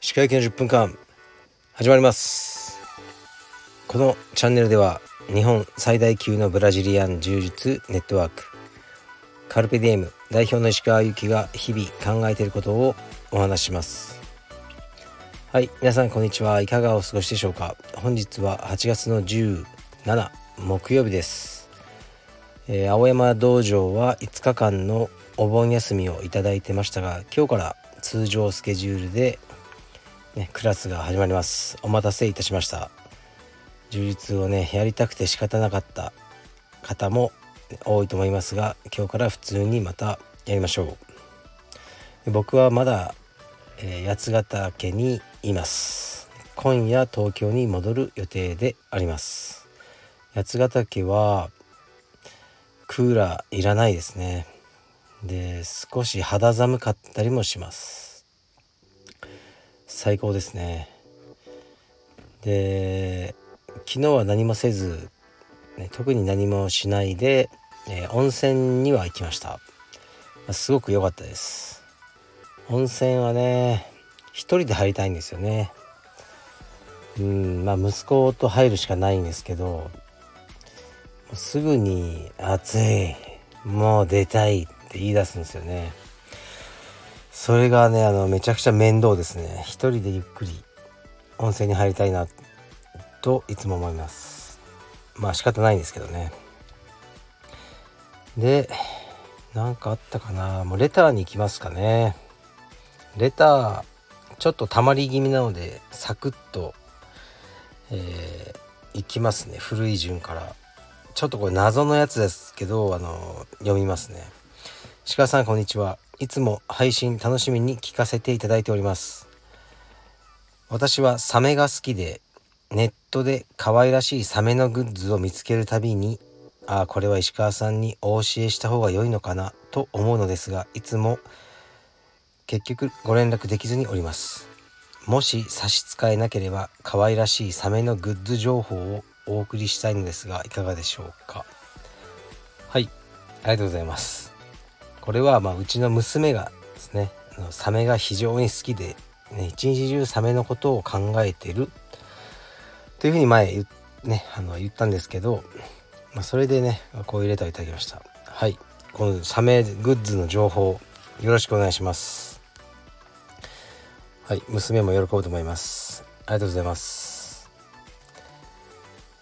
歯科医の10分間始まります。このチャンネルでは日本最大級のブラジリアン柔術ネットワークカルペディエム代表の石川由紀が日々考えていることをお話します。はい皆さんこんにちは。いかがお過ごしでしょうか。本日は8月の17木曜日です、えー、青山道場は5日間のお盆休みをいただいてましたが今日から通常スケジュールで、ね、クラスが始まります。お待たせいたしました。充実をねやりたくて仕方なかった方も多いと思いますが今日から普通にまたやりましょう。僕はまだ、えー、八ヶ岳にいます。今夜東京に戻る予定であります。八ヶ岳はクーラーいらないですね。で少し肌寒かったりもします。最高ですね。で昨日は何もせず、ね、特に何もしないで、えー、温泉には行きました、まあ、すごく良かったです。温泉はね一人で入りたいんですよね。うんまあ息子と入るしかないんですけどすぐに「暑いもう出たい」って言い出すんですよね。それがねあのめちゃくちゃ面倒ですね。一人でゆっくり温泉に入りたいなといつも思います。まあ仕方ないんですけどね。で何かあったかな。もうレターに行きますかね。レターちょっと溜まり気味なのでサクッと、えー、いきますね。古い順から。ちょっとこれ謎のやつですけどあの読みますね。鹿さんこんにちは。いつも配信楽しみに聞かせていただいております。私はサメが好きでネットで可愛らしいサメのグッズを見つけるたびにああこれは石川さんにお教えした方が良いのかなと思うのですがいつも結局ご連絡できずにおります。もし差し支えなければ可愛らしいサメのグッズ情報をお送りしたいのですがいかがでしょうか？はいありがとうございます。これはまあうちの娘がですねあのサメが非常に好きで、ね、一日中サメのことを考えてる。というふうに前ねあの言ったんですけど、まあ、それでねこういうレターをいただきました。はいこのサメグッズの情報よろしくお願いします。はい娘も喜ぶと思います。ありがとうございます。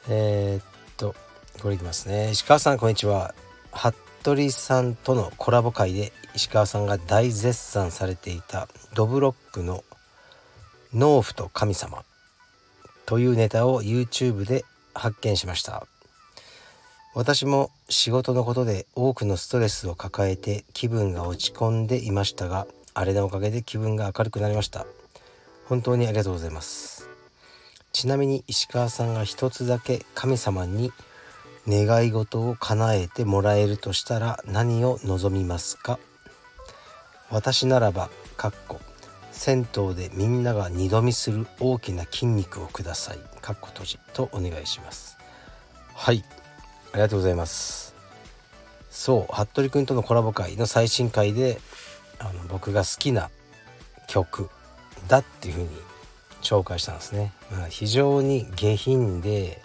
えー、っとこれいきますね。石川さんこんにちは。服部さんとのコラボ会で石川さんが大絶賛されていたドブロックの「農夫と神様」というネタを YouTube で発見しました。私も仕事のことで多くのストレスを抱えて気分が落ち込んでいましたがあれのおかげで気分が明るくなりました。本当にありがとうございます。ちなみに石川さんが一つだけ神様に願い事を叶えてもらえるとしたら何を望みますか？私ならばかっこ銭湯でみんなが二度見する大きな筋肉をください。かっこ閉じとお願いします。はい。ありがとうございます。そう服部君とのコラボ会の最新回であの僕が好きな曲だっていうふうに紹介したんですね、まあ、非常に下品で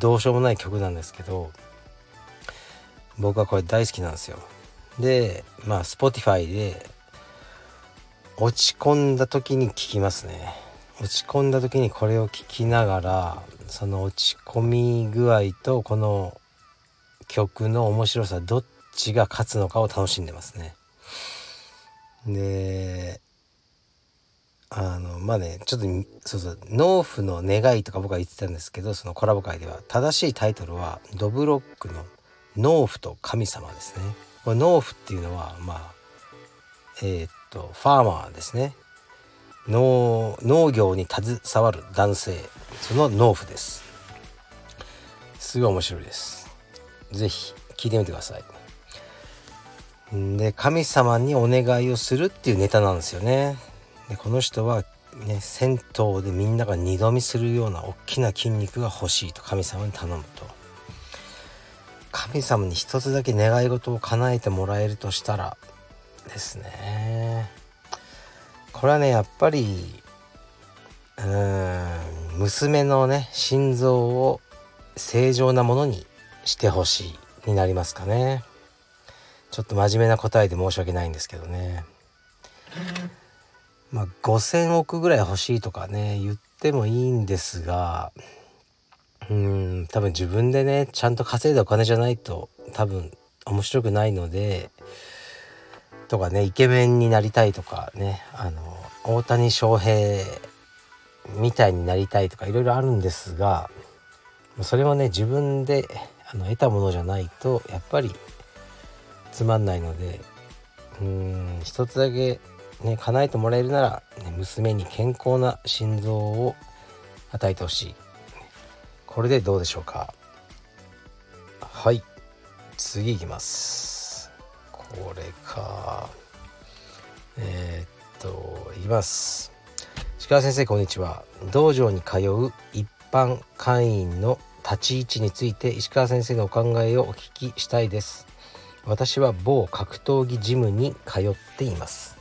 どうしようもない曲なんですけど僕はこれ大好きなんですよ。でまあ Spotify で落ち込んだ時に聴きますね。落ち込んだ時にこれを聴きながらその落ち込み具合とこの曲の面白さどっちが勝つのかを楽しんでますね。であのまあねちょっとそうそう農夫の願いとか僕は言ってたんですけどそのコラボ会では正しいタイトルはドブロックの農夫と神様ですね。これ農夫っていうのはまあえー、っとファーマーですね。農農業に携わる男性。その農夫です。すごい面白いです。是非聞いてみてください。で神様にお願いをするっていうネタなんですよね。この人はね銭湯でみんなが二度見するような大きな筋肉が欲しいと神様に頼むと。神様に一つだけ願い事を叶えてもらえるとしたらですね。これはねやっぱりうーん娘のね心臓を正常なものにしてほしいになりますかね。ちょっと真面目な答えで申し訳ないんですけどね。まあ5,000億ぐらい欲しいとかね言ってもいいんですがうん多分自分でねちゃんと稼いだお金じゃないと多分面白くないのでとかねイケメンになりたいとかねあの大谷翔平みたいになりたいとかいろいろあるんですがそれもね自分であの得たものじゃないとやっぱりつまんないのでうん一つだけね叶えてもらえるなら、ね、娘に健康な心臓を与えてほしい。これでどうでしょうか？はい。次いきます。これか。えー、っといきます。鹿先生こんにちは。道場に通う一般会員の立ち位置について石川先生のお考えをお聞きしたいです。私は某格闘技ジムに通っています。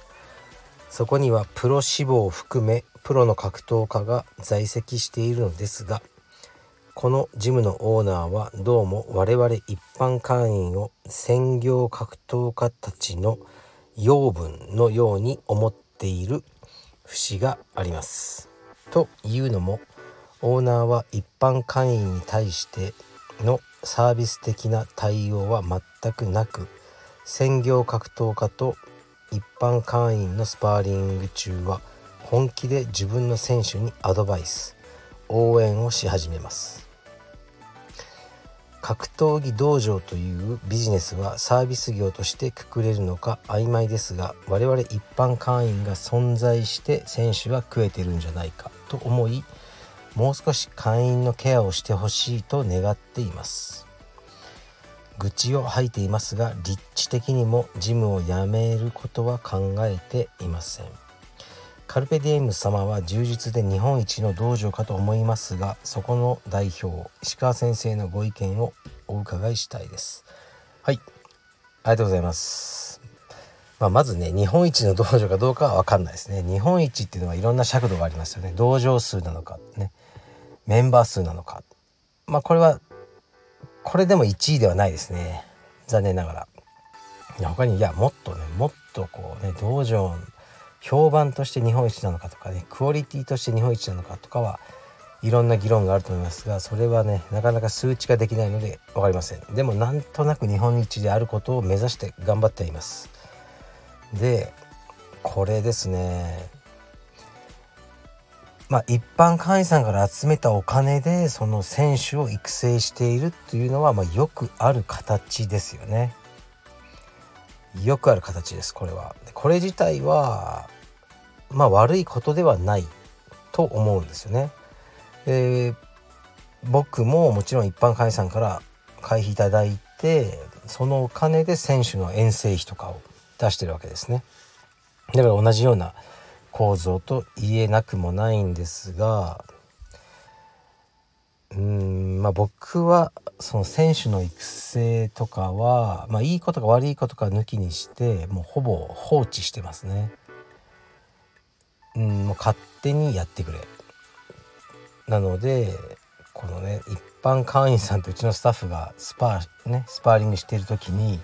そこにはプロ志望を含めプロの格闘家が在籍しているのですがこのジムのオーナーはどうも我々一般会員を専業格闘家たちの養分のように思っている節があります。というのもオーナーは一般会員に対してのサービス的な対応は全くなく専業格闘家と一般会員のスパーリング中は本気で自分の選手にアドバイス応援をし始めます。格闘技道場というビジネスはサービス業としてくくれるのか曖昧ですが我々一般会員が存在して選手は食えてるんじゃないかと思いもう少し会員のケアをしてほしいと願っています。愚痴を吐いていますが立地的にもジムを辞めることは考えていません。カルペディエム様は充実で日本一の道場かと思いますがそこの代表石川先生のご意見をお伺いしたいです。はい。ありがとうございます。まあ、まずね日本一の道場かどうかは分かんないですね。日本一っていうのはいろんな尺度がありますよね。道場数なのかね。メンバー数なのか。まあこれはこれでも1位ではないですね。残念ながら。他にいやもっとねもっとこうね道場評判として日本一なのかとかねクオリティとして日本一なのかとかはいろんな議論があると思いますがそれはねなかなか数値化できないので分かりません。でもなんとなく日本一であることを目指して頑張っています。でこれですね。まあ一般会員さんから集めたお金でその選手を育成しているっていうのはまあよくある形ですよねよくある形ですこれはこれ自体はまあ悪いことではないと思うんですよね。で僕ももちろん一般会員さんから会費いただいてそのお金で選手の遠征費とかを出してるわけですね。だから同じような構造と言えなくもないんですがうんまあ僕はその選手の育成とかは、まあ、いいことか悪いことか抜きにしてもうほぼ放置してますね。うんもう勝手にやってくれなのでこのね一般会員さんとうちのスタッフがスパーねスパーリングしてる時に、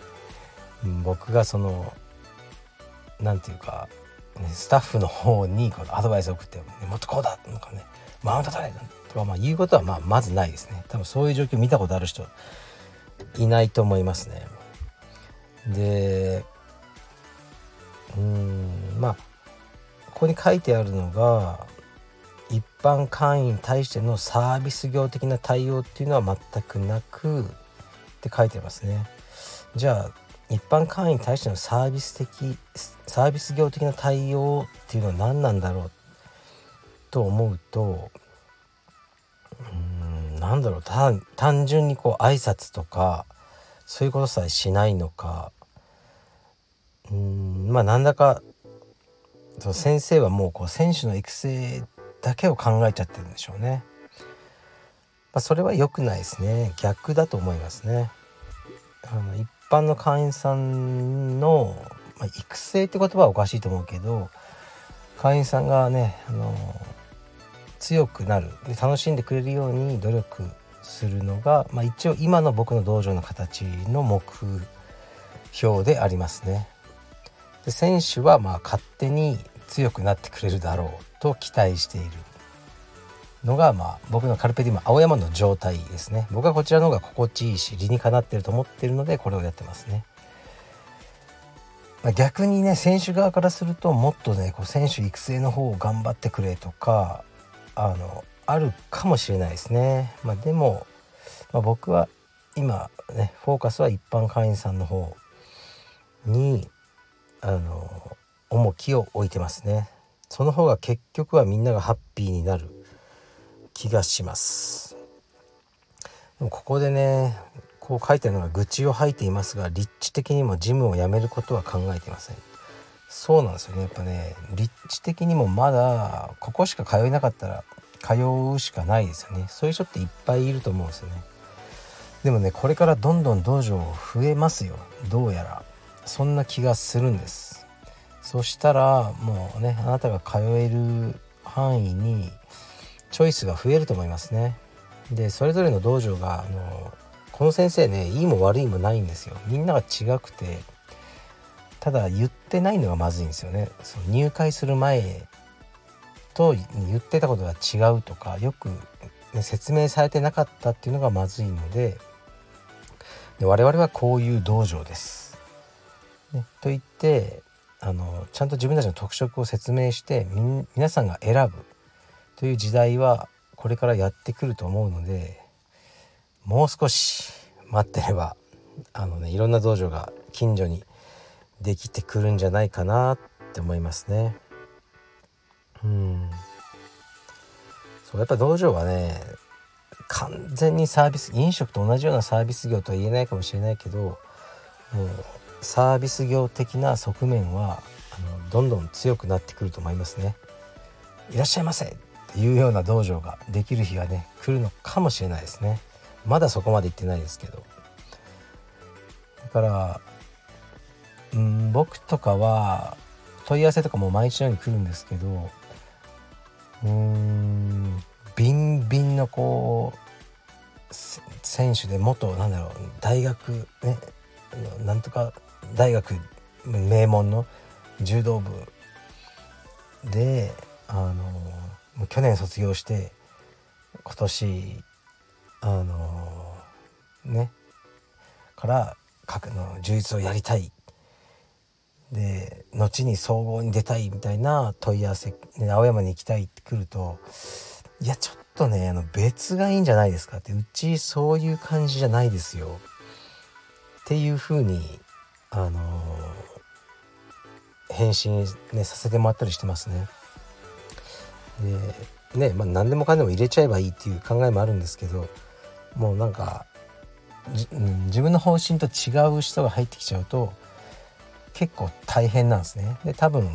うん、僕がその何て言うか、スタッフの方にこのアドバイスを送って、「もっとこうだ!」とかね「マウント取れ!」とかまあ言うことはまあまずないですね多分そういう状況見たことある人いないと思いますねでうんまあここに書いてあるのが一般会員に対してのサービス業的な対応っていうのは全くなくって書いてますね。じゃあ一般会員に対してのサービス的サービス業的な対応っていうのは何なんだろう？と思うとうんなんだろう？単純にこう挨拶とかそういうことさえしないのかうんまあなんだかその先生はもうこう選手の育成だけを考えちゃってるんでしょうね。まあ、それは良くないですね逆だと思いますね。あの一般の会員さんの、まあ、育成って言葉はおかしいと思うけど会員さんがねあの強くなるで楽しんでくれるように努力するのが、まあ、一応今の僕の道場の形の目標でありますね。で選手はまあ勝手に強くなってくれるだろうと期待しているのがまあ僕のカルペディマ青山の状態ですね僕はこちらの方が心地いいし理にかなってると思ってるのでこれをやってますね。まあ、逆にね選手側からするともっとねこう選手育成の方を頑張ってくれとかあのあるかもしれないですね。まあ、でも、まあ、僕は今ねフォーカスは一般会員さんの方にあの重きを置いてますね。その方が結局はみんながハッピーになる気がします。でもここでねこう書いてあるのが愚痴を吐いていますが立地的にもジムを辞めることは考えていません。そうなんですよね。やっぱね立地的にもまだここしか通えなかったら通うしかないですよね。そういう人っていっぱいいると思うんですよね。でもねこれからどんどん道場増えますよ。どうやら。そんな気がするんです。そしたらもうねあなたが通える範囲にチョイスが増えると思いますね。でそれぞれの道場があのこの先生ねいいも悪いもないんですよ。みんなが違くてただ言ってないのがまずいんですよね。その入会する前と言ってたことが違うとかよく、ね、説明されてなかったっていうのがまずいのでで我々はこういう道場です。ね、と言ってあのちゃんと自分たちの特色を説明して皆さんが選ぶ。という時代はこれからやってくると思うのでもう少し待ってればあのねいろんな道場が近所にできてくるんじゃないかなって思いますね。うんそうやっぱ道場はね完全にサービス飲食と同じようなサービス業とは言えないかもしれないけどもうサービス業的な側面はあのどんどん強くなってくると思いますね。いらっしゃいませっいうような道場ができる日がね来るのかもしれないですね。まだそこまで行ってないですけど。だからうん僕とかは問い合わせとかも毎日のように来るんですけどうんビンビンのこう選手で元なんだろう大学ねなんとか大学名門の柔道部であの去年卒業して今年あのね。から各の充実をやりたい。で後に総合に出たいみたいな問い合わせ、ね、青山に行きたいって来るといやちょっとねあの別がいいんじゃないですか。ってうちそういう感じじゃないですよ。っていうふうにあのー、返信、ね、させてもらったりしてますね。でねまあ何でもかんでも入れちゃえばいいっていう考えもあるんですけどもうなんか自分の方針と違う人が入ってきちゃうと結構大変なんですね。で多分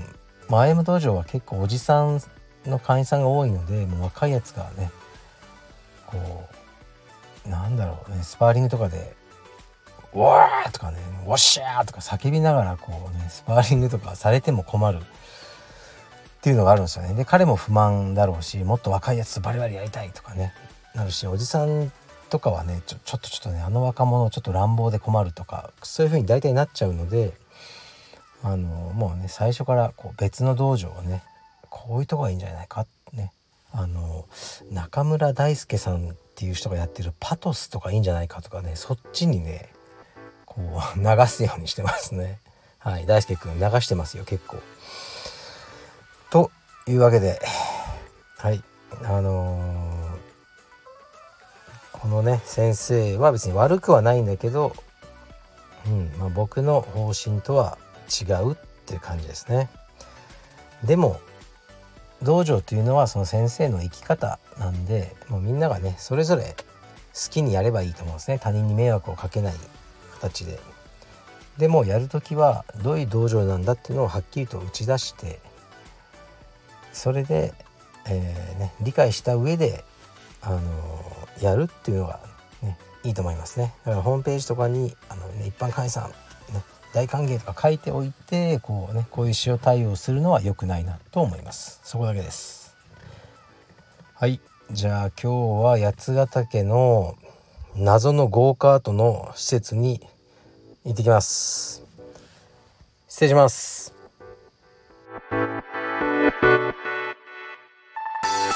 前山道場は結構おじさんの会員さんが多いのでもう若いやつがねこうなんだろうねスパーリングとかで「わー!」とかね「わっしゃー!」とか叫びながらこうねスパーリングとかされても困るっていうのがあるんですよね。で彼も不満だろうしもっと若いやつバリバリやりたいとかね。なるしおじさんとかはねちょちょっとちょっとねあの若者ちょっと乱暴で困るとかそういう風に大体なっちゃうのであのもうね最初からこう別の道場をねこういうとこがいいんじゃないかってね。あの中村大輔さんっていう人がやってるパトスとかいいんじゃないかとかねそっちにねこう 流すようにしてますね。はい大輔くん流してますよ結構。というわけではいあのー、このね先生は別に悪くはないんだけど、うんまあ、僕の方針とは違うっていう感じですね。でも道場というのはその先生の生き方なんでもうみんながねそれぞれ好きにやればいいと思うんですね他人に迷惑をかけない形で。でもやる時はどういう道場なんだっていうのをはっきりと打ち出してそれで、えーね、理解した上で、あのー、やるっていうのが、ね、いいと思いますね。だからホームページとかにあの、ね、一般会員さん、ね、大歓迎とか書いておいてこうねこういう塩対応するのは良くないなと思います。そこだけです。はい。じゃあ今日は八ヶ岳の謎のゴーカートの施設に行ってきます。失礼します。